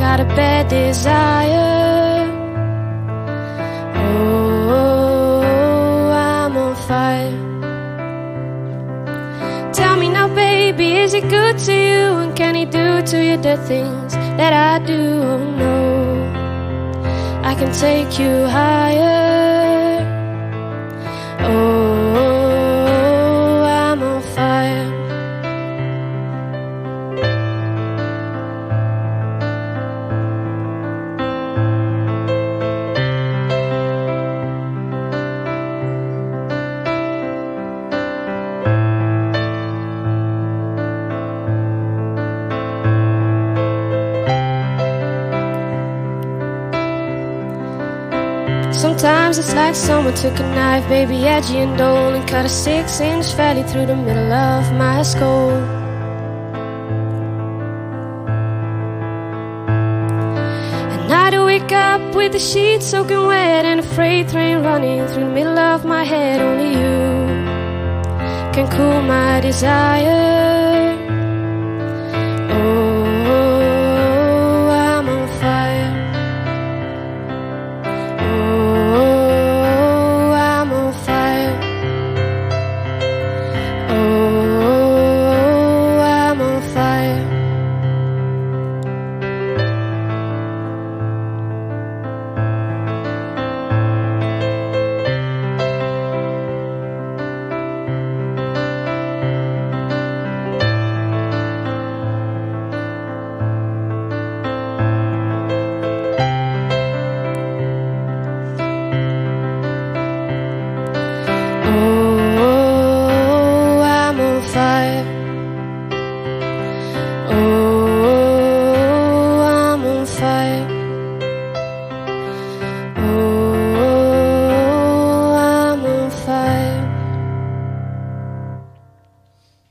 got a bad desire. Oh, I'm on fire. Tell me now, baby, is it good to you? And can he do to you the things that I do? Oh, no, I can take you higher. Oh, Sometimes it's like someone took a knife, baby, edgy and dull, and cut a six inch valley through the middle of my skull. And I do wake up with the sheets soaking wet and a freight train running through the middle of my head. Only you can cool my desire. step